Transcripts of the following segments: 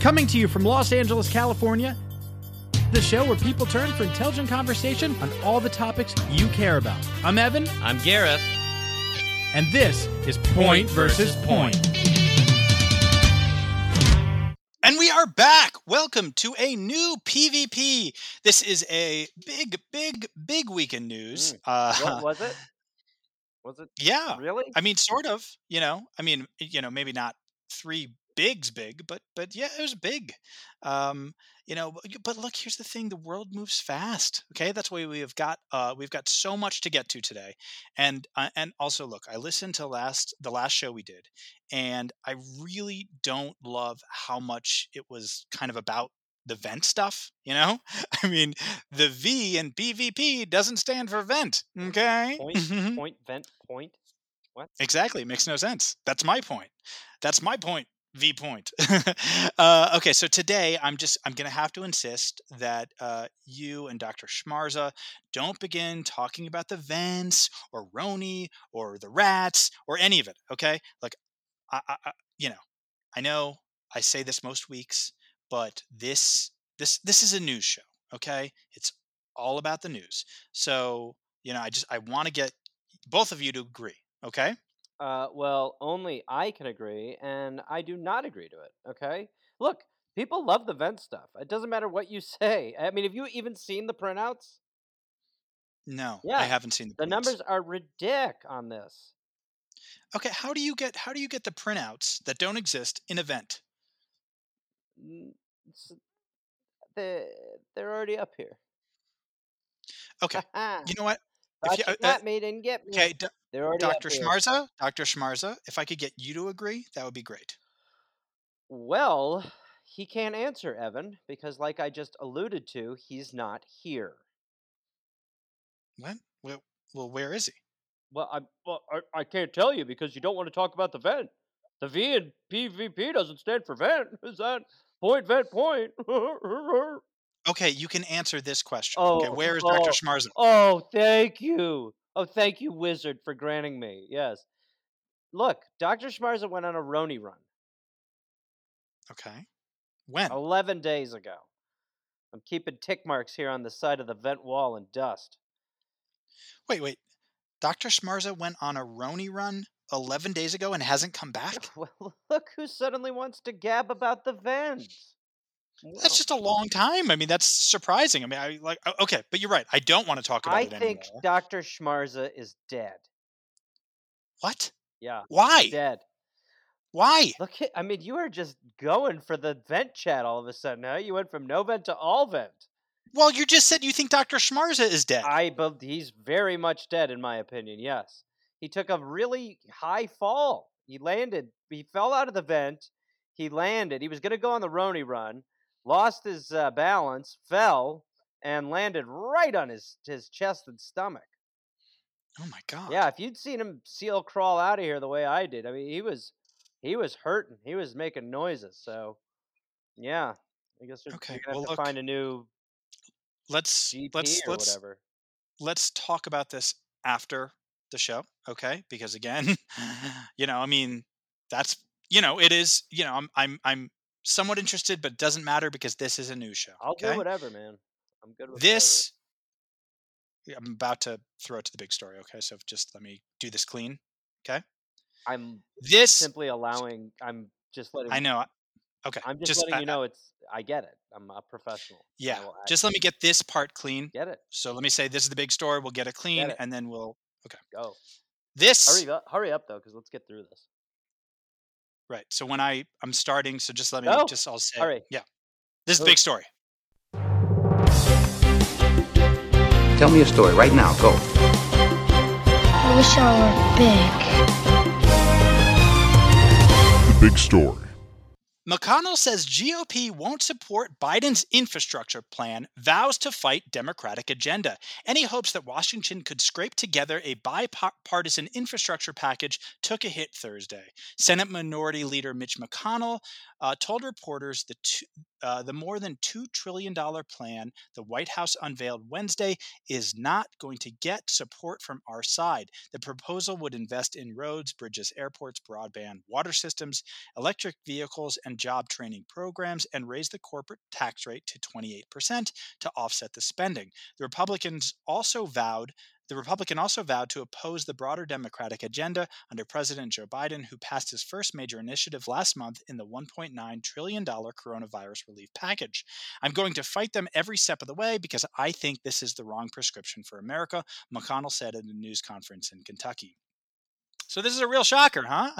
Coming to you from Los Angeles, California, the show where people turn for intelligent conversation on all the topics you care about. I'm Evan, I'm Gareth. and this is Point versus Point. And we are back. Welcome to a new PvP. This is a big, big, big weekend news. Uh, What was it? Was it yeah, really? I mean, sort of. You know, I mean, you know, maybe not three bigs big, but but yeah, it was big. Um, you know, but, look, here's the thing: the world moves fast. Okay, that's why we have got uh, we've got so much to get to today, and uh, and also look, I listened to last the last show we did, and I really don't love how much it was kind of about the vent stuff. You know, I mean, the V in PvP doesn't stand for vent. Okay, Point, point, vent, point. What exactly. It makes no sense. That's my point. That's my point. V point. uh, okay, so today I'm just I'm gonna have to insist that uh, you and Dr. Schmarza don't begin talking about the vents or Roni or the rats or any of it. Okay, like I, I you know I know I say this most weeks, but this this this is a news show. Okay, it's all about the news. So you know I just I want to get both of you to agree. Okay. Uh, well, only I can agree, and I do not agree to it. Okay, look, people love the vent stuff. It doesn't matter what you say. I mean, have you even seen the printouts? No, yeah. I haven't seen the, The prinouts. numbers are ridic on this. Okay, how do you get how do you get the printouts that don't exist in event? They they're already up here. Okay, you know what? Thought you- you uh, uh, got me, didn't get me. Okay, Dr. Schmarza, Dr. Schmarza, if I could get you to agree, that would be great. Well, he can't answer, Evan, because like I just alluded to, he's not here. What? Well, well where is he? Well, I well, I, I can't tell you because you don't want to talk about the vent. The V in PvP doesn't stand for vent. Is that point vent point? Okay, you can answer this question. Oh, okay, where is Dr. oh. Schmarza? oh, thank you. Oh, thank you, Wizard, for granting me. Yes. Look, Dr. Schmarza went on a Roni run Okay. When? 11 days ago. I'm keeping tick marks here on the side of the vent wall in dust. Wait, wait. Dr. Schmarza went on a Roni run 11 days ago and hasn't come back? Well, look who suddenly wants to gab about the vents. That's just a long time. I mean, that's surprising. I mean, I like okay, but you're right. I don't want to talk about I it think anymore. Dr. Schmarza is dead. What? Yeah, Why? dead. Why? Look, at, I mean, you are just going for the vent chat all of a sudden, huh? You went from no vent to all vent. Well, you just said you think Dr. Schmarza is dead. I bel he's very much dead, in my opinion. Yes, he took a really high fall. He landed. He fell out of the vent. He landed. He was going to go on the Roni run, lost his uh, balance, fell, and landed right on his his chest and stomach. oh my god. Yeah, if you'd seen him seal crawl out of here the way I did, I mean, he was he was hurting. He was making noises. So, yeah, I guess we're Okay, gonna well, have to look, find a new Let's GP let's let's whatever. let's talk about this after the show, okay? Because again, you know, I mean, that's you know, it is, you know, I'm I'm I'm somewhat interested, but it doesn't matter because this is a new show. I'll okay? do whatever, man. I'm good with This I'm about to throw it to the big story, okay? So just let me do this clean. Okay. I'm This simply allowing. I'm just letting. I know. Okay. I'm just, just letting I- you know it's. I get it. I'm a professional. Yeah. Just let me get this part clean. get it. So let me say this is the big story. We'll get it clean it. and then we'll Okay. Go. this Hurry up! Hurry up, though, because let's get through this. Right. So when I I'm starting, so just let me Go. just I'll say Hurry. yeah. This is the Go. big story. Tell me a story right now. Go. I wish I were big. The big story. McConnell says GOP won't support Biden's infrastructure plan, vows to fight Democratic agenda, and he hopes that Washington could scrape together a bipartisan infrastructure package took a hit Thursday. Senate Minority Leader Mitch McConnell uh, told reporters the two, uh, the more than two trillion dollar plan the White House unveiled Wednesday is not going to get support from our side. The proposal would invest in roads, bridges, airports, broadband, water systems, electric vehicles, and job training programs, and raise the corporate tax rate to 28% to offset the spending. The Republicans also vowed the Republican also vowed to oppose the broader Democratic agenda under President Joe Biden, who passed his first major initiative last month in the $1.9 trillion coronavirus relief package. I'm going to fight them every step of the way because I think this is the wrong prescription for America, McConnell said at a news conference in Kentucky. So this is a real shocker, huh?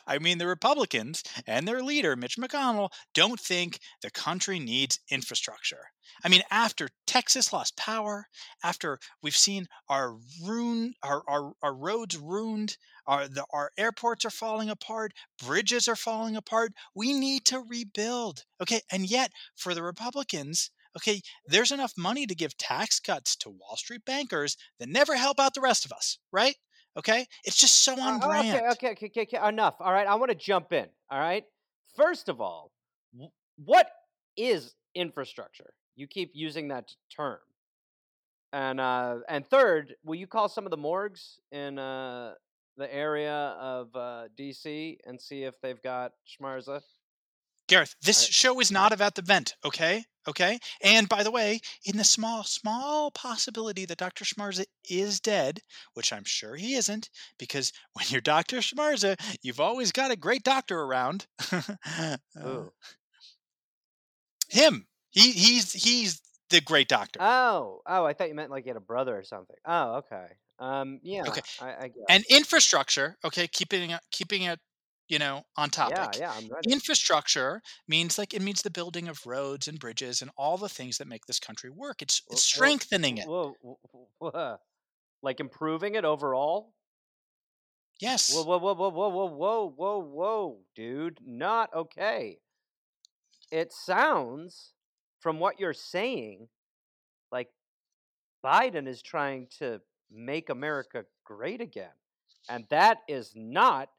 I mean, the Republicans and their leader, Mitch McConnell, don't think the country needs infrastructure. I mean, after Texas lost power, after we've seen our ruin, our, our, our roads ruined, our the, our airports are falling apart, bridges are falling apart. We need to rebuild. Okay, and yet for the Republicans, okay, there's enough money to give tax cuts to Wall Street bankers that never help out the rest of us, right? Okay, it's just so on Uh, brand. okay, okay, okay, okay, okay, enough. All right, I want to jump in. All right. First of all, what is infrastructure? You keep using that term. And uh, and third, will you call some of the morgues in uh, the area of uh, DC and see if they've got schmarza? Gareth, this Right. show is not about the vent, okay? Okay? And by the way, in the small, small possibility that Dr. Schmarza is dead, which I'm sure he isn't, because when you're Dr. Schmarza, you've always got a great doctor around. Uh, Ooh. him. He he's he's the great doctor. Oh, oh, I thought you meant like you had a brother or something. Oh, okay. Um, yeah. Okay. I, I guess. and infrastructure, okay, keeping it keeping it, you know, on topic. yeah, yeah, infrastructure means like it means the building of roads and bridges and all the things that make this country work it's, it's strengthening it Whoa, wh- wh- wh- like improving it overall? yes Whoa, whoa, whoa, whoa, whoa, whoa, whoa, whoa, whoa, dude, not okay. It sounds, from what you're saying, like Biden is trying to make America great again, and that is not.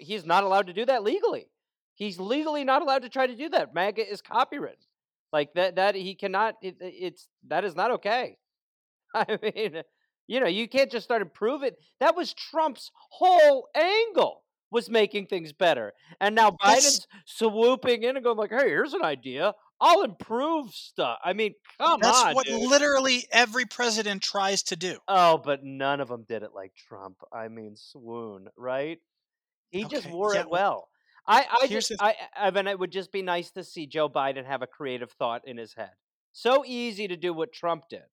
He's not allowed to do that legally. He's legally not allowed to try to do that. MAGA is copywritten. Like that. That he cannot. It, it's that is not okay. I mean, you know, you can't just start improving. That was Trump's whole angle was making things better, and now That's- Biden's swooping in and going like, "Hey, here's an idea. I'll improve stuff." I mean, come that's on, That's what dude. literally every president tries to do Oh, but none of them did it like Trump. I mean, swoon, right? He just wore yeah, it well. I, I here's just, the- I, I mean, it would just be nice to see Joe Biden have a creative thought in his head. So easy to do what Trump did,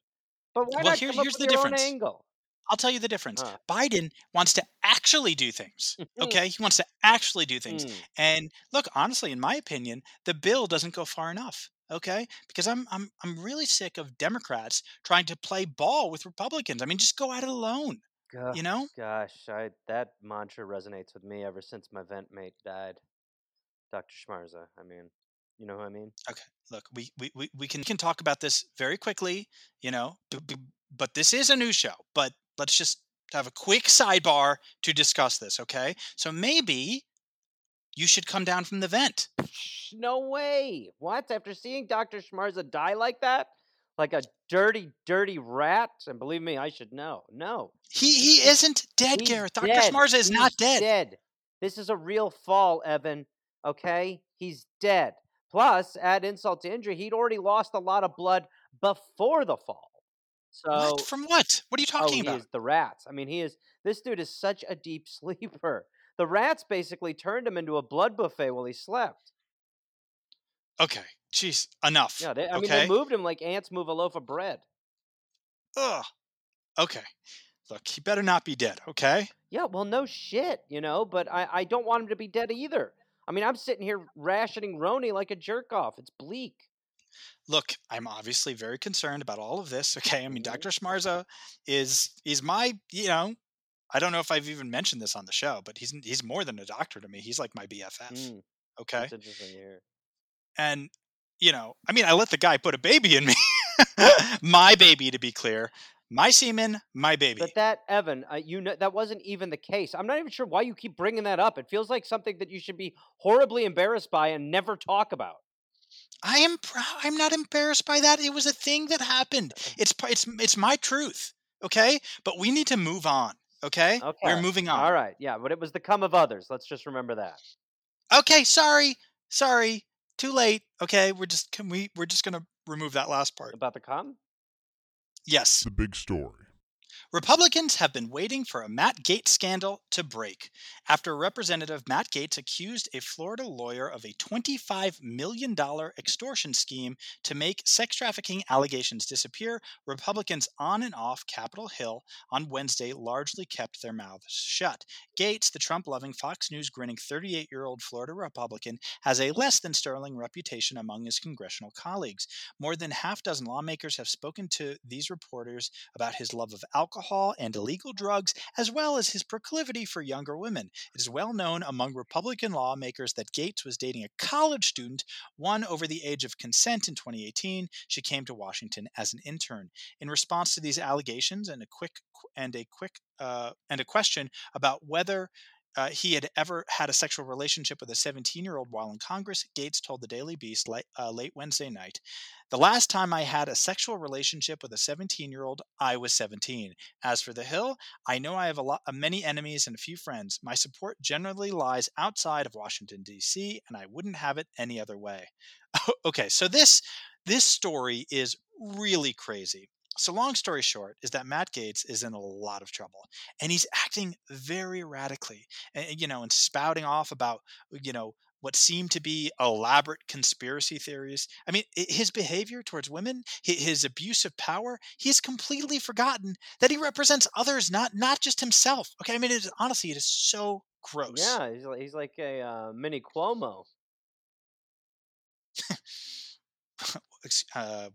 but why Well, not here- come up here's with the your difference. own angle? i'll tell you the difference Huh. biden wants to actually do things okay he wants to actually do things Mm. and look honestly in my opinion the bill doesn't go far enough okay because i'm i'm i'm really sick of democrats trying to play ball with republicans i mean just go at it alone You know Gosh, I, that mantra resonates with me ever since my vent mate died, Dr. Schmarza. I mean, you know who I mean? Okay. Look we we, we, we can, can talk about this very quickly you know b- b- but this is a new show but let's just have a quick sidebar to discuss this okay so maybe you should come down from the vent No way. What? After seeing Dr. Schmarza die like that? Like a dirty, dirty rat? And believe me, I should know. No. he he isn't dead He's gareth dr dead. schmarza is not dead dead. This is a real fall, Evan. Okay? He's dead. Plus, add insult to injury, he'd already lost a lot of blood before the fall. So what from what what are you Oh, talking he about is the rats. I mean, he is. This dude is such a deep sleeper. The rats basically turned him into a blood buffet while he slept. okay jeez enough Yeah, they, I mean, they moved him like ants move a loaf of bread. Ugh. okay look he better not be dead okay Yeah, well, no shit, you know. But I, I don't want him to be dead either. I mean, I'm sitting here rationing Roni like a jerk off. It's bleak. look i'm obviously very concerned about all of this okay i mean Mhm. dr schmarza is is my you know i don't know if i've even mentioned this on the show but he's he's more than a doctor to me he's like my bff Mm, okay interesting to hear. and you know i mean i let the guy put a baby in me my baby to be clear My semen, my baby. But that Evan, uh, you know that wasn't even the case. I'm not even sure why you keep bringing that up. It feels like something that you should be horribly embarrassed by and never talk about. I am proud. I'm not embarrassed by that. It was a thing that happened. It's it's it's my truth. Okay, but we need to move on. Okay, Okay. we're moving on. All right. Yeah, but it was the come of others. Let's just remember that. Okay, sorry, sorry, too late. Okay, we're just can we we're just gonna remove that last part. About the come? Yes, The big story. Republicans have been waiting for a Matt Gaetz scandal to break after Representative Matt Gaetz accused a Florida lawyer of a $25 million extortion scheme to make sex trafficking allegations disappear. Republicans on and off Capitol Hill on Wednesday largely kept their mouths shut. Gaetz, the Trump loving Fox News grinning 38 year old Florida Republican, has a less than sterling reputation among his congressional colleagues. More than half dozen lawmakers have spoken to these reporters about his love of alcohol and illegal drugs, as well as his proclivity for younger women. It is well known among Republican lawmakers that Gaetz was dating a college student, one over the age of consent in 2018. She came to Washington as an intern. In response to these allegations and a quick and a quick uh, and a question about whether uh, he had ever had a sexual relationship with a 17 year old while in Congress, Gaetz told the Daily Beast late, uh, late Wednesday night The last time I had a sexual relationship with a 17 year old, I was 17. As for The Hill, I know I have a lot, uh, many enemies and a few friends. My support generally lies outside of Washington, D.C., and I wouldn't have it any other way. okay, so this this story is really crazy. So long story short is that Matt Gaetz is in a lot of trouble and he's acting very erratically and you know and spouting off about you know what seem to be elaborate conspiracy theories. I mean, his behavior towards women, his abuse of power, he's completely forgotten that he represents others, not not just himself. Okay, I mean, it is, honestly, it is so gross. Yeah, he's like, he's like a uh, mini Cuomo. Uh,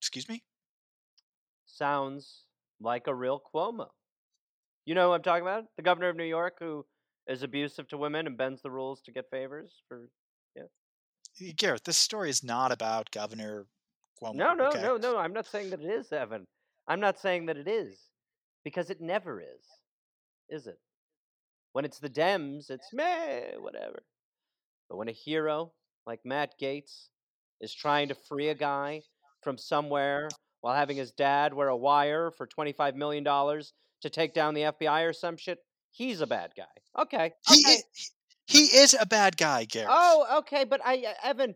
excuse me. Sounds like a real Cuomo. You know who I'm talking about? The governor of New York who is abusive to women and bends the rules to get favors for Garrett, this story is not about Governor Cuomo. No, no, okay? no, no. I'm not saying that it is, Evan. I'm not saying that it is. Because it never is. Is it? When it's the Dems, it's meh, whatever. But when a hero like Matt Gaetz is trying to free a guy from somewhere while having his dad wear a wire for $25 million to take down the FBI or some shit, he's a bad guy. Okay. He, okay. i- he is a bad guy, Garrett. Oh, okay. But I, uh, Evan,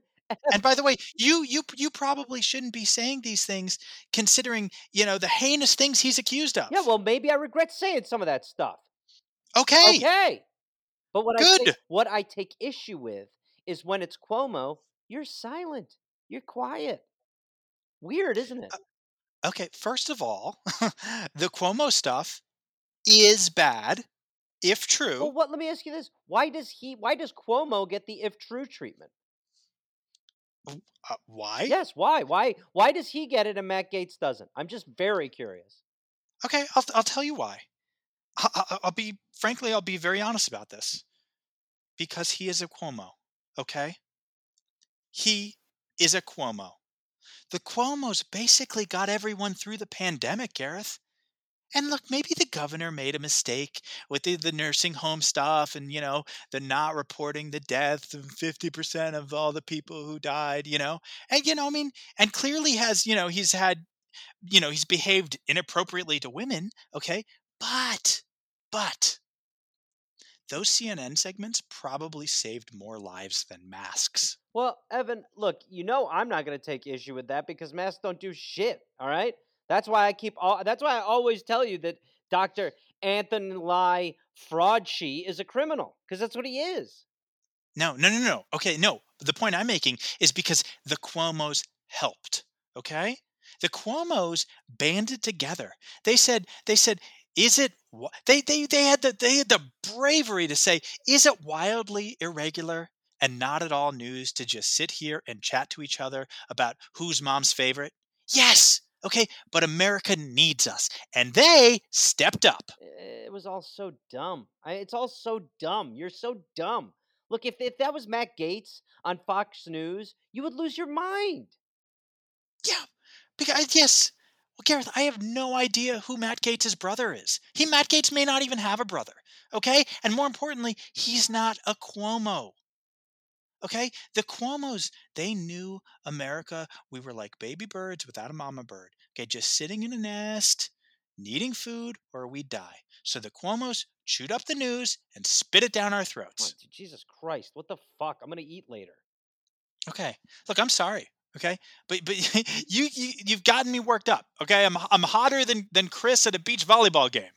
and by the way, you you you probably shouldn't be saying these things, considering you know the heinous things he's accused of. yeah, well, maybe I regret saying some of that stuff. okay, Okay. But what I Good. take, what I take issue with is when it's Cuomo, you're silent. You're quiet. Weird, isn't it? Okay. First of all, the Cuomo stuff is bad, if true. Well, what? Let me ask you this: Why does he? Why does Cuomo get the if true treatment? uh, why? Yes. Why? Why? Why does he get it and Matt Gaetz doesn't? I'm just very curious. Okay, I'll I'll tell you why. I, I, I'll be frankly, I'll be very honest about this, because he is a Cuomo. Okay, he is a Cuomo. The Cuomo's basically got everyone through the pandemic, Gareth. And look, maybe the governor made a mistake with the, the nursing home stuff and, you know, the not reporting the deaths of 50% of all the people who died, you know. And, you know, I mean, and clearly has, you know, he's had, you know, he's behaved inappropriately to women, okay? But, but, those CNN segments probably saved more lives than masks. Well, Evan, look, you know I'm not going to take issue with that because masks don't do shit. All right, that's why I keep. All, that's why I always tell you that Doctor Anthony Lai Fraudshi is a criminal because that's what he is. No, no, no, no. Okay, no. The point I'm making is because the Cuomo's helped. Okay, the Cuomo's banded together. They said, they said, is it? They they they had the they had the bravery to say, is it wildly irregular and not at all news to just sit here and chat to each other about who's mom's favorite? Yes. Okay, but America needs us, and they stepped up. It was all so dumb. I, it's all so dumb. You're so dumb. Look, if if that was Matt Gaetz on Fox News, you would lose your mind. Yeah, because yes, Well, Gareth, I have no idea who Matt Gaetz' brother is. He, Matt Gaetz, may not even have a brother. Okay. And more importantly, he's not a Cuomo. Okay. The Cuomos, they knew America. We were like baby birds without a mama bird. Okay. Just sitting in a nest, needing food, or we die. So the Cuomos chewed up the news and spit it down our throats. Jesus Christ, what the fuck? I'm gonna eat later. Okay. Look, I'm sorry. Okay. But but you, you you've gotten me worked up. Okay. I'm I'm hotter than than Chris at a beach volleyball game.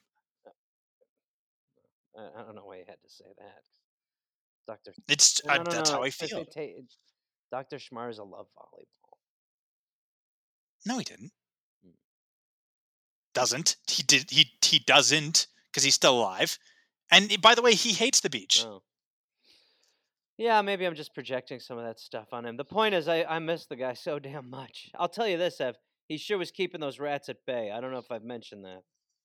I, don't know why you had to say that, Doctor. It's No, no, no, that's how I feel. it ta- it- Dr. Schmarza love volleyball. No, he didn't. Mm. Doesn't. He did. He he doesn't because he's still alive. And by the way, he hates the beach. Oh. Yeah, maybe I'm just projecting some of that stuff on him. The point is, I, I miss the guy so damn much. I'll tell you this, Ev. He sure was keeping those rats at bay. I don't know if I've mentioned that.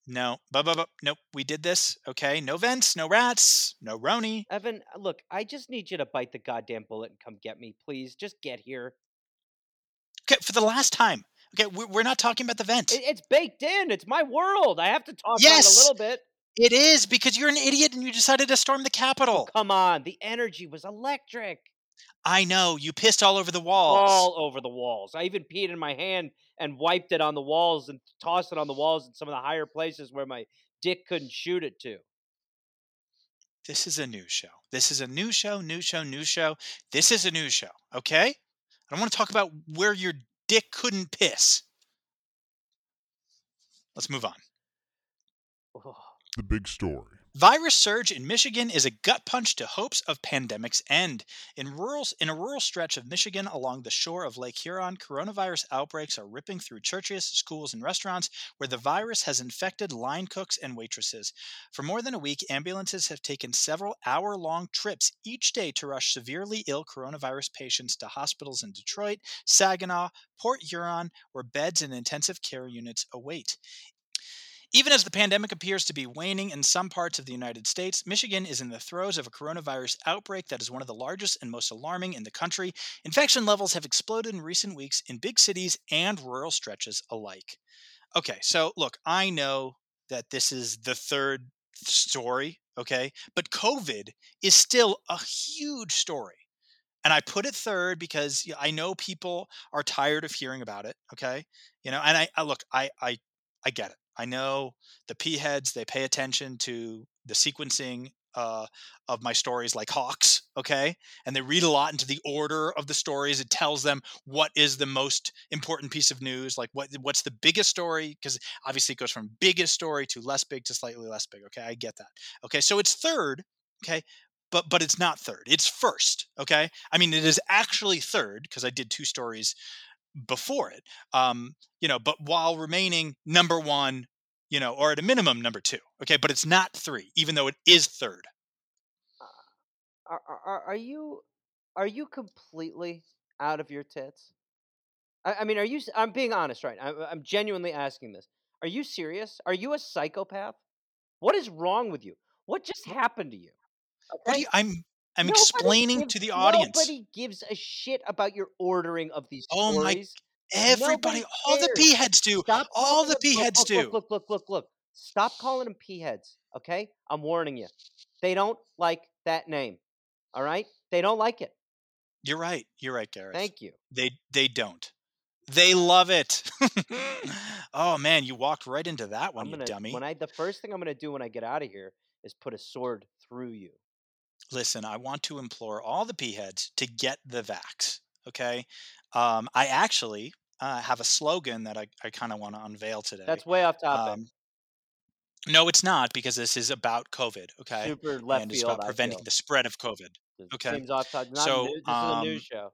No. But, but, but nope. We did this. Okay. No vents. No rats. No Roni. Evan, uh, look, I just need you to bite the goddamn bullet and come get me, please. Just get here. Okay. For the last time. Okay. We're, we're not talking about the vent. It, it's baked in. It's my world. I have to talk about it Yes! a little bit. It is because you're an idiot and you decided to storm the oh, Capitol. Come on, the energy was electric. I know. You pissed all over the walls. all over the walls. I even peed in my hand and wiped it on the walls and tossed it on the walls in some of the higher places where my dick couldn't shoot it to. This is a new show. This is a new show, new show, new show. This is a news show, okay? I don't want to talk about where your dick couldn't piss. Let's move on. Ugh. The big story. Virus surge in Michigan is a gut punch to hopes of pandemic's end. In rural in a rural stretch of Michigan along the shore of Lake Huron, coronavirus outbreaks are ripping through churches, schools, and restaurants where the virus has infected line cooks and waitresses. For more than a week, ambulances have taken several hour-long trips each day to rush severely ill coronavirus patients to hospitals in Detroit, Saginaw, Port Huron, where beds in intensive care units await. Even as the pandemic appears to be waning in some parts of the United States, Michigan is in the throes of a coronavirus outbreak that is one of the largest and most alarming in the country. Infection levels have exploded in recent weeks in big cities and rural stretches alike. Okay, so look, I know that this is the third story, okay, but COVID is still a huge story. And I put it third because I know people are tired of hearing about it, okay? You know, and I, I look, I, I, I get it. I know the P heads, they pay attention to the sequencing uh, of my stories like hawks, okay? And they read a lot into the order of the stories. It tells them what is the most important piece of news, like what what's the biggest story, because obviously it goes from biggest story to less big to slightly less big. Okay, I get that. Okay, so it's third, okay, but but it's not third. It's first. Okay, I mean it is actually third because I did two stories before it. Um, you know, but while remaining number one, you know, or at a minimum number two. Okay, but it's not three, even though it is third. Are, are, are- are you are you completely out of your tits? I, I mean, are you? I'm being honest, right? I, I'm genuinely asking this. Are you serious? Are you a psychopath? What is wrong with you? What just happened to you? Okay? you, I'm I'm Nobody explaining gives- to the audience. Nobody gives a shit about your ordering of these Oh my- Everybody, nobody all the p heads do. Stop all the p heads do. Look, look, look, look, look. Stop calling them p heads. Okay, I'm warning you. They don't like that name. All right, they don't like it. You're right. You're right, Gareth. Thank you. They they don't. They love it. Hmm. oh man, you walked right into that one, I'm you gonna dummy. when I the first thing I'm gonna do when I get out of here is put a sword through you. Listen, I want to implore all the p heads to get the vax. Okay, um, I actually uh, have a slogan that I, I kind of want to unveil today. That's way off topic. Um, no, it's not because this is about COVID. Okay, Super left and it's field. about preventing the spread of COVID. Okay. Seems off topic. Not So, news, this is a um, news show.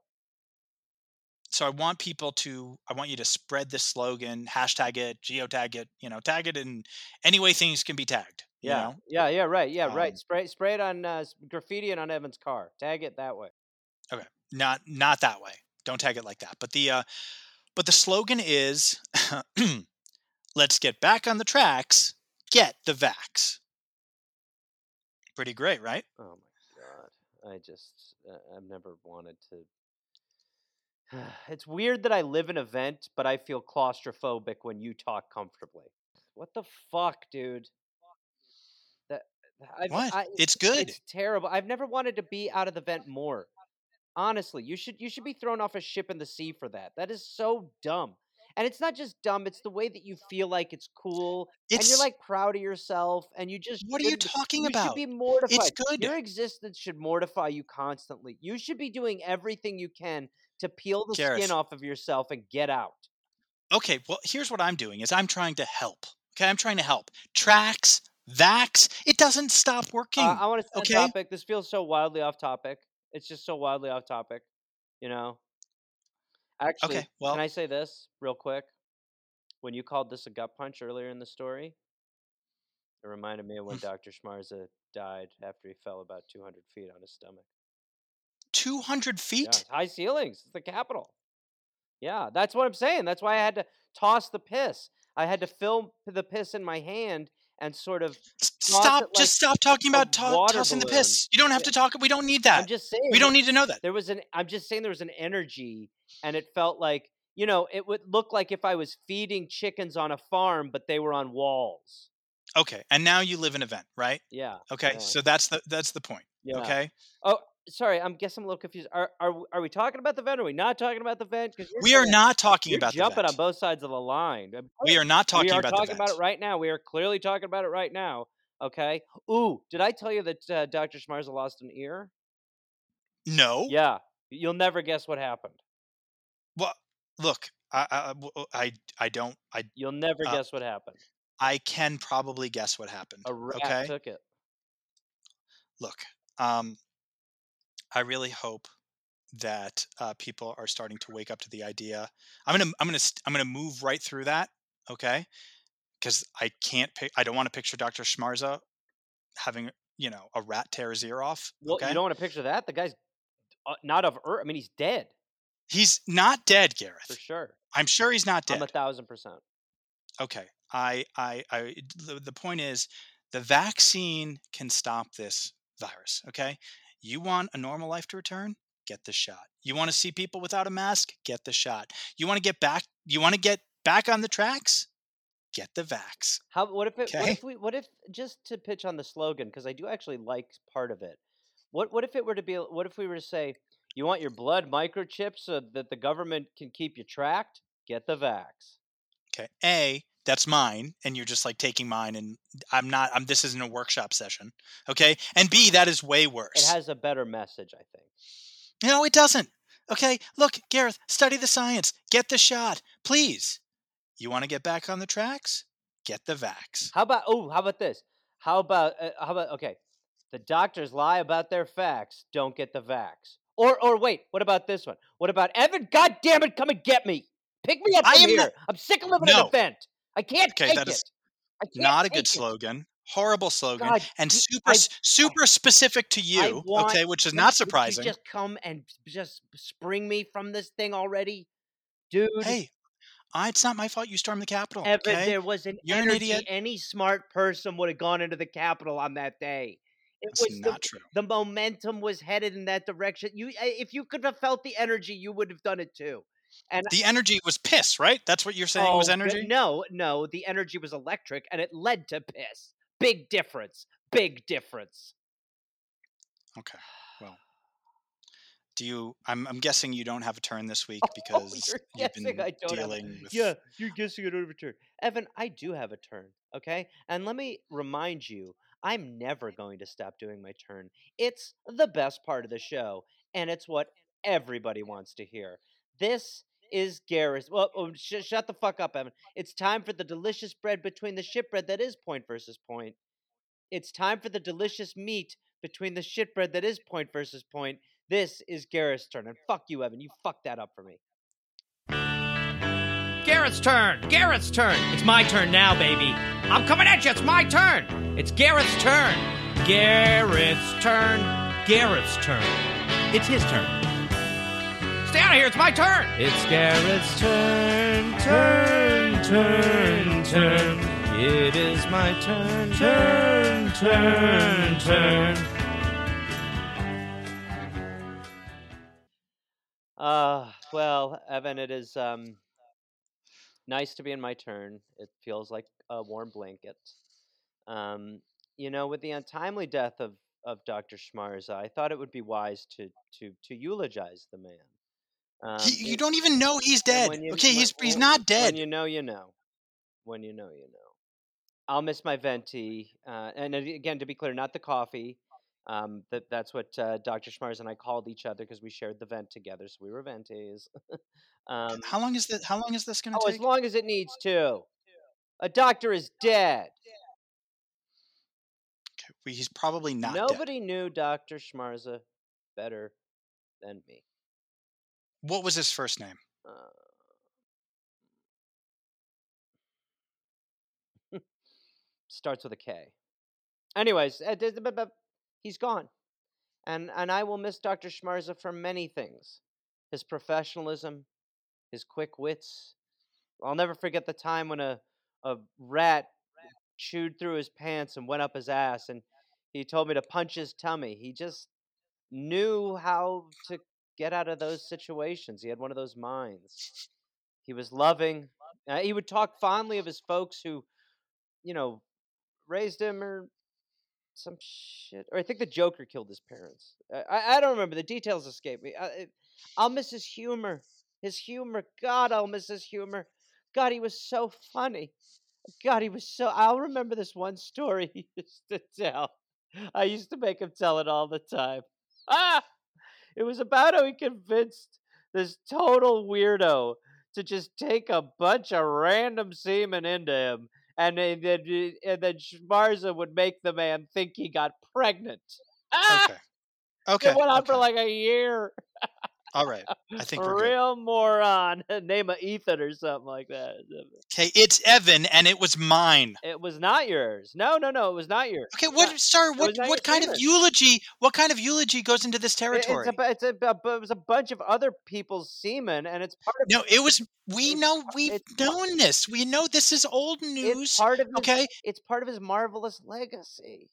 so I want people to I want you to spread this slogan, hashtag it, geotag it, you know, tag it in any way things can be tagged. You Yeah, know? yeah, yeah. Right, yeah, right. Um, Spray, spray it on uh, graffiti and on Evan's car. Tag it that way. Okay. Not not that way. Don't tag it like that. But the uh but the slogan is let's get back on the tracks, get the vax. Pretty great, right? Oh my god! I just uh, I've never wanted to it's weird that I live in a vent, but I feel claustrophobic when you talk comfortably. What the fuck, dude? I've, What? I, It's good. It's terrible. I've never wanted to be out of the vent more. Honestly, you should you should be thrown off a ship in the sea for that. That is so dumb. And it's not just dumb; it's the way that you feel like it's cool, and you're like proud of yourself, and you just what are you talking you about? should be mortified. It's good. Your existence should mortify you constantly. You should be doing everything you can to peel the Gareth. skin off of yourself and get out. okay well here's what i'm doing is i'm trying to help okay i'm trying to help tracks vax it doesn't stop working Uh, I want to okay. topic. This feels so wildly off topic. It's just so wildly off topic. You know. Actually, okay well can I say this real quick? When you called this a gut punch earlier in the story, it reminded me of when Dr. Schmarza died after he fell about 200 feet on his stomach. 200 feet it's high ceilings. It's the capital. Yeah, that's what I'm saying. That's why I had to toss the piss. I had to film the piss in my hand and sort of. Stop it just stop talking about to- tossing the piss you don't have to talk we don't need that. I'm just saying. we don't need to know that There was an. I'm just saying there was an energy, and it felt like you know it would look like if I was feeding chickens on a farm, but they were on walls. okay and now you live in a vent right Yeah. okay Yeah. so that's the that's the point Yeah. okay oh, Sorry, I'm guess I'm a little confused. Are are are we talking about the vent? Or are we not talking about the vent? Because we are not talking about the jumping vent. on both sides of the line. We are not talking we are about talking the about it right now. We are clearly talking about it right now. Okay. Ooh, did I tell you that uh, Dr. Schmarza lost an ear? no Yeah. You'll never guess what happened. well look I I I don't I You'll never Uh, guess what happened. I can probably guess what happened A rat okay took it. look um i really hope that uh, people are starting to wake up to the idea i'm gonna i'm gonna i'm gonna move right through that okay because i can't pick i don't want to picture dr schmarza having you know a rat tear his ear off Well, okay you don't want to picture that. The guy's uh, not of Earth. I mean, he's dead he's not dead Gareth. for sure. i'm sure he's not dead. I'm a thousand percent. okay i i i the, the point is the vaccine can stop this virus okay you want a normal life to return get the shot you want to see people without a mask get the shot you want to get back you want to get back on the tracks get the vax How? What if it? What if we? What if just to pitch on the slogan because I do actually like part of it. What? What if it were to be? What if we were to say, you want your blood microchipped so that the government can keep you tracked? Get the vax. okay a that's mine and you're just like taking mine and i'm not i'm this isn't a workshop session okay and b that is way worse It has a better message, I think. No, it doesn't. Okay, look, Gareth, study the science. Get the shot, please. You want to get back on the tracks? Get the vax. How about? Oh, how about this? How about? Uh, how about? Okay, the doctors lie about their facts. Don't get the vax. Or, or wait. What about this one? What about Evan? God damn it! Come and get me. Pick me up I from am here. not- I'm sick of living in No. a vent. I can't Okay, take that is I Not a good it. slogan. Horrible slogan. God, and super I- super specific to you, okay, which is not surprising. just come and just spring me from this thing already, dude. Hey, I, it's not my fault you stormed the Capitol. Okay? there was an You're an energy. idiot. Any smart person would have gone into the Capitol on that day. It That's was the, not true. the momentum was headed in that direction. You, eh, if you could have felt the energy, you would have done it too. And The energy was piss, right? That's what you're saying was Oh, good- energy? No, no, the energy was electric, and it led to piss. Big difference. Big difference. Okay. Well, do you I'm I'm guessing you don't have a turn this week Oh, because you're you've guessing been I don't have dealing with Yeah, you're guessing I don't have a turn. Evan, I do have a turn, okay? And let me remind you, I'm never going to stop doing my turn. It's the best part of the show, and it's what everybody wants to hear. This is Garrus. Well, oh, sh- shut the fuck up, Evan. It's time for the delicious bread between the shitbread that is point versus point. It's time for the delicious meat between the shitbread that is point versus point. This is Garrett's turn, and fuck you, Evan. You fucked that up for me. Garrett's turn. Garrett's turn. It's my turn now, baby. I'm coming at you. It's my turn. It's Garrett's turn. Garrett's turn. Garrett's turn. It's his turn. Stay out of here. It's my turn. It's Garrett's turn. Turn, turn, turn. It is my turn. Turn, turn, turn. Uh, well, Evan, it is um nice to be in my turn. It feels like a warm blanket. Um, you know, with the untimely death of of Dr. Schmarza, I thought it would be wise to to to eulogize the man. Um, He, you it- don't even know he's dead. you- Okay, when- he's he's not dead. When you know, you know. When you know, you know. I'll miss my venti, uh, and uh, again, to be clear, not the coffee. Um, that that's what uh, Dr. Schmarz and I called each other because we shared the vent together, so we were venties. um, How long is that? How long is this going to oh, take? as long as it needs to. A doctor is dead. Okay, well, he's probably not dead. Nobody knew Dr. Schmarza better than me. What was his first name? Uh, starts with a K. Anyways, uh, he's gone, and and I will miss Doctor Schmarza for many things: his professionalism, his quick wits. I'll never forget the time when a a rat chewed through his pants and went up his ass, and he told me to punch his tummy. He just knew how to get out of those situations. He had one of those minds. He was loving. Uh, he would talk fondly of his folks who, you know, raised him or some shit. Or I think the Joker killed his parents. Uh, I, I don't remember. The details escape me. I, I- I'll miss his humor. His humor. God, I'll miss his humor. God, he was so funny. God, he was so. I'll remember this one story he used to tell. I used to make him tell it all the time. Ah! It was about how he convinced this total weirdo to just take a bunch of random semen into him, and then and then Schmarza would make the man think he got pregnant. Ah! Okay. Okay. It went on okay. for like a year. All right. I think we're good. real moron. Name of Ethan or something like that. Okay, it's Evan, and it was mine. It was not yours. No, no, no. It was not yours. Okay, what, not- sir? What what kind of eulogy? What kind of eulogy goes into this It- territory? It's a, it's a, it was a bunch of other people's semen, and it's part of No, it was. We know. We've it's known this. We know this is old it's news. part of his, Okay. It's part of his marvelous legacy.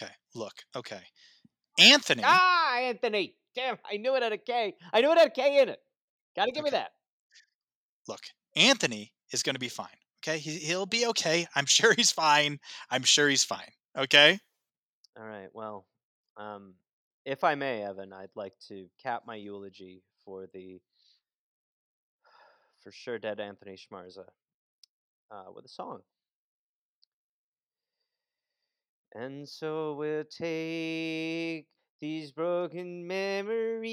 Okay. Look. Okay. Anthony. Ah, Anthony. Damn, I knew it had a K. I knew it had a K in it. Gotta give me that. Look. Anthony is going to be fine. Okay. He, he'll be okay. I'm sure he's fine. I'm sure he's fine. Okay. All right. Well, um, if I may, Evan, I'd like to cap my eulogy for the for sure dead Anthony Schmarza uh, with a song. And so we'll take these broken memories,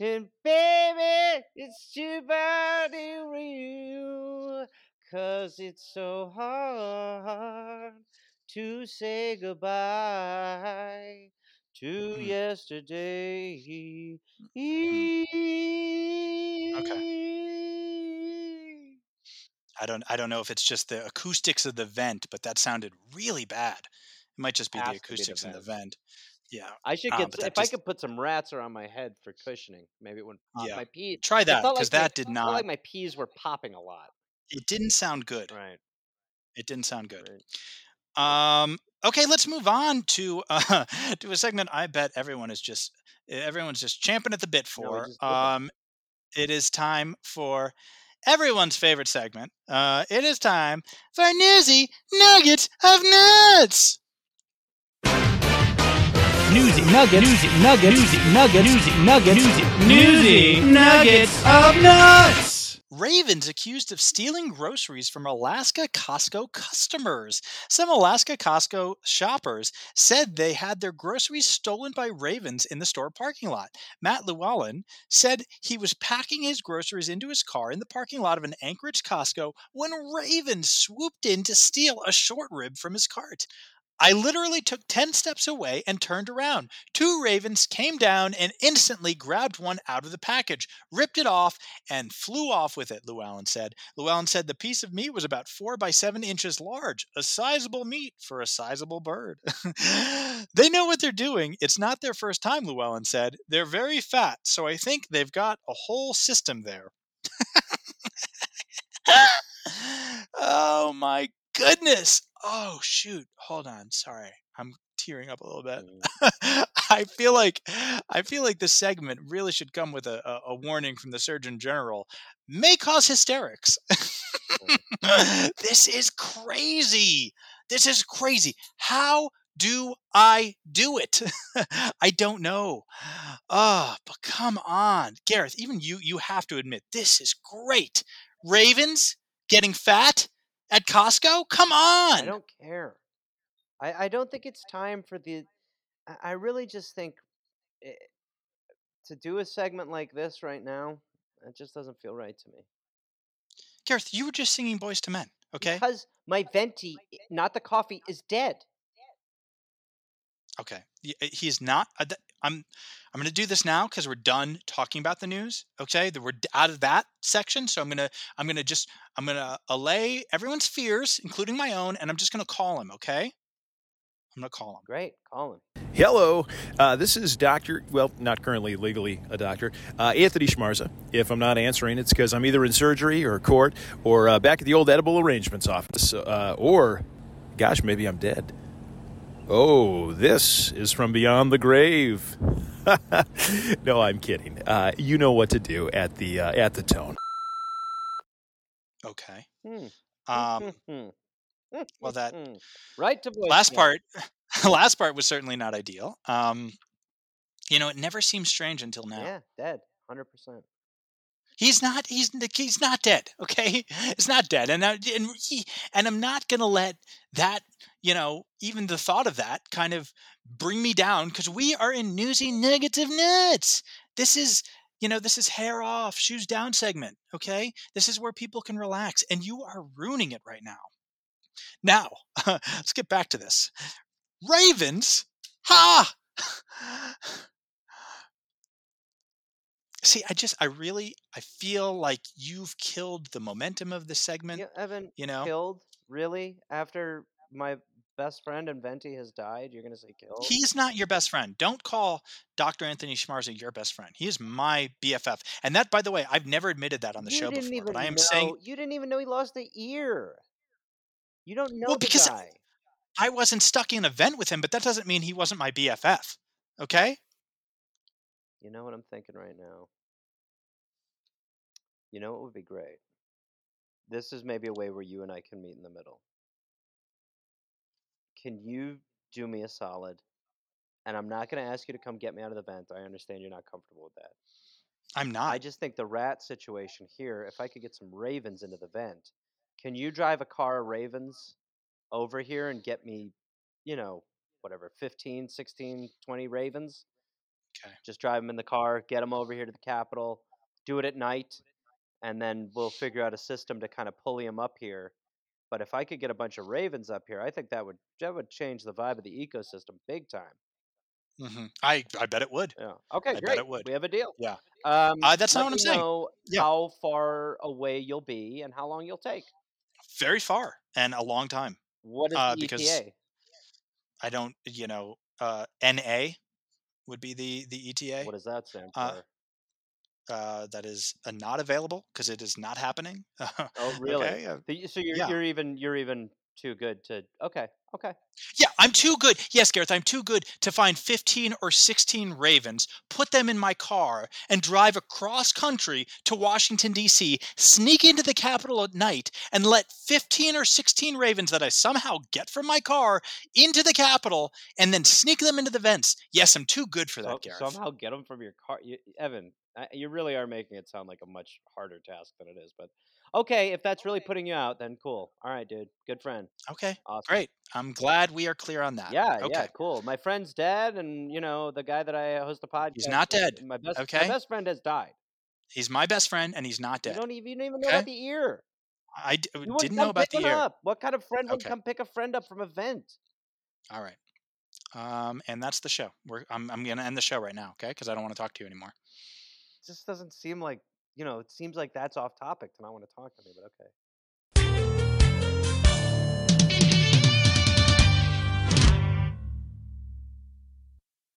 and baby, it's too bad to real, cause it's so hard to say goodbye to Hmm. yesterday. I don't. I don't know if it's just the acoustics of the vent, but that sounded really bad. It might just be the to be the acoustics in the vent. Yeah. I should Um, get that if I could put some rats around my head for cushioning. Maybe it wouldn't pop. Yeah. My peas. Try that because like my- that did it felt not. like my peas were popping a lot. it didn't sound good. Right. It didn't sound good. right. Um, okay, let's move on to uh, to a segment. I bet everyone is just everyone's just champing at the bit for. just did that. um, it is time for everyone's favorite segment. Uh, it is time for newsy nuggets of nuts. Newsy nuggets. Newsy nuggets. Newsy nuggets. Newsy nuggets. Newsy, newsy nuggets of nuts. Ravens accused of stealing groceries from Alaska Costco customers. Some Alaska Costco shoppers said they had their groceries stolen by ravens in the store parking lot. Matt Llewellyn said he was packing his groceries into his car in the parking lot of an Anchorage Costco when ravens swooped in to steal a short rib from his cart. I literally took 10 steps away and turned around. Two ravens came down and instantly grabbed one out of the package, ripped it off, and flew off with it, Llewellyn said. Llewellyn said the piece of meat was about four by seven inches large, a sizable meat for a sizable bird. they know what they're doing. It's not their first time, Llewellyn said. They're very fat, so I think they've got a whole system there. oh my goodness. Oh shoot. Hold on. Sorry. I'm tearing up a little bit. I feel like I feel like this segment really should come with a, a, a warning from the Surgeon General. May cause hysterics. this is crazy. This is crazy. How do I do it? I don't know. Ah, but come on, Gareth. Even you, you have to admit this is great. Ravens getting fat at Costco. Come on. I don't care. I, I don't think it's time for the. I- really just think eh, to do a segment like this right now, it just doesn't feel right to me. Gareth, you were just singing Boyz II Men. Okay. Because my venti, not the coffee, is dead. Okay. Y- uh, He's not. uh, th- I'm. I'm going to do this now because we're done talking about the news. Okay, we're out of that section. So I'm gonna. I'm gonna just. I'm gonna allay everyone's fears, including my own, and I'm just gonna call him. Okay. I'm gonna call him. Great, call him. Hello, uh, this is Doctor. Well, not currently legally a doctor, uh, Anthony Schmarza. If I'm not answering, it's because I'm either in surgery or court or uh, back at the old edible arrangements office, uh, or, gosh, maybe I'm dead. Oh, this is from beyond the grave. no, I'm kidding. Uh, you know what to do at the uh, at the tone. Okay. Hmm. Um. Hmm. Well, that right to voice. last part. last part was certainly not ideal. Um. You know, it never seemed strange until now. Yeah, dead, hundred percent. He's not. He's he's not dead. Okay, it's not dead, and I, and he and I'm not gonna let that. You know, even the thought of that kind of bring me down because we are in newsy negative nuts. This is. You know, this is hair off, shoes down segment. Okay, this is where people can relax, and you are ruining it right now. Now, let's get back to this. Ravens, ha! See, I just, I really, I feel like you've killed the momentum of the segment. Yeah, Evan, You know, killed really after my best friend Anthony has died. You're gonna say killed? he's not your best friend. Don't call Dr. Anthony Schmarza your best friend. He is my BFF. And that, by the way, I've never admitted that on the you show didn't before, even but I am know, saying you didn't even know he lost the ear. You don't know Well, the because- guy. I wasn't stuck in an event with him, but that doesn't mean he wasn't my BFF. Okay? You know what I'm thinking right now? You know what would be great? This is maybe a way where you and I can meet in the middle. Can you do me a solid? And I'm not going to ask you to come get me out of the vent. I understand you're not comfortable with that. I'm not. I just think the rat situation here, if I could get some ravens into the vent, can you drive a car of ravens over here and get me, you know, whatever, 15, 16, 20 ravens? Okay. Just drive them in the car, get them over here to the Capitol, do it at night, and then we'll figure out a system to kind of pulley them up here. But if I could get a bunch of ravens up here, I think that would that would change the vibe of the ecosystem big time. hmm I, I bet it would. Yeah. Okay, bet great. it would. We have a deal. Yeah. Um, Uh, that's not what I'm saying. Yeah. How far away you'll be and how long you'll take. Very far and a long time. What is Uh, the because ETA? I don't, you know, uh, NA would be the, the ETA. What does that stand for? Uh, uh, that is uh, not available because it is not happening. oh, really? okay, uh, So you're yeah. you're even you're even too good to. Okay. Okay. Yeah, I'm too good. Yes, Gareth, I'm too good to find 15 or 16 ravens, put them in my car, and drive across country to Washington, D.C., sneak into the Capitol at night, and let 15 or 16 ravens that I somehow get from my car into the Capitol, and then sneak them into the vents. Yes, I'm too good for that, So, Gareth. somehow get them from your car, you, Evan. You really are making it sound like a much harder task than it is. But okay, if that's really putting you out, then cool. All right, dude. Good friend. Okay, Awesome. great. I'm glad we are clear on that. Yeah, okay. yeah, cool. My friend's dead, and you know the guy that I host the podcast. He's not dead, My best, okay? my best friend has died. He's my best friend, and he's not You dead. don't even, you don't even know about the ear. I d- didn't know about the ear. Up. What kind of friend would Okay. come pick a friend up from a vent? All right. Um, and that's the show. We're, I'm, I'm going to end the show right now, okay? Because I don't want to talk to you anymore. It just doesn't seem like you know. It seems like that's off topic to not want to talk to me. But okay.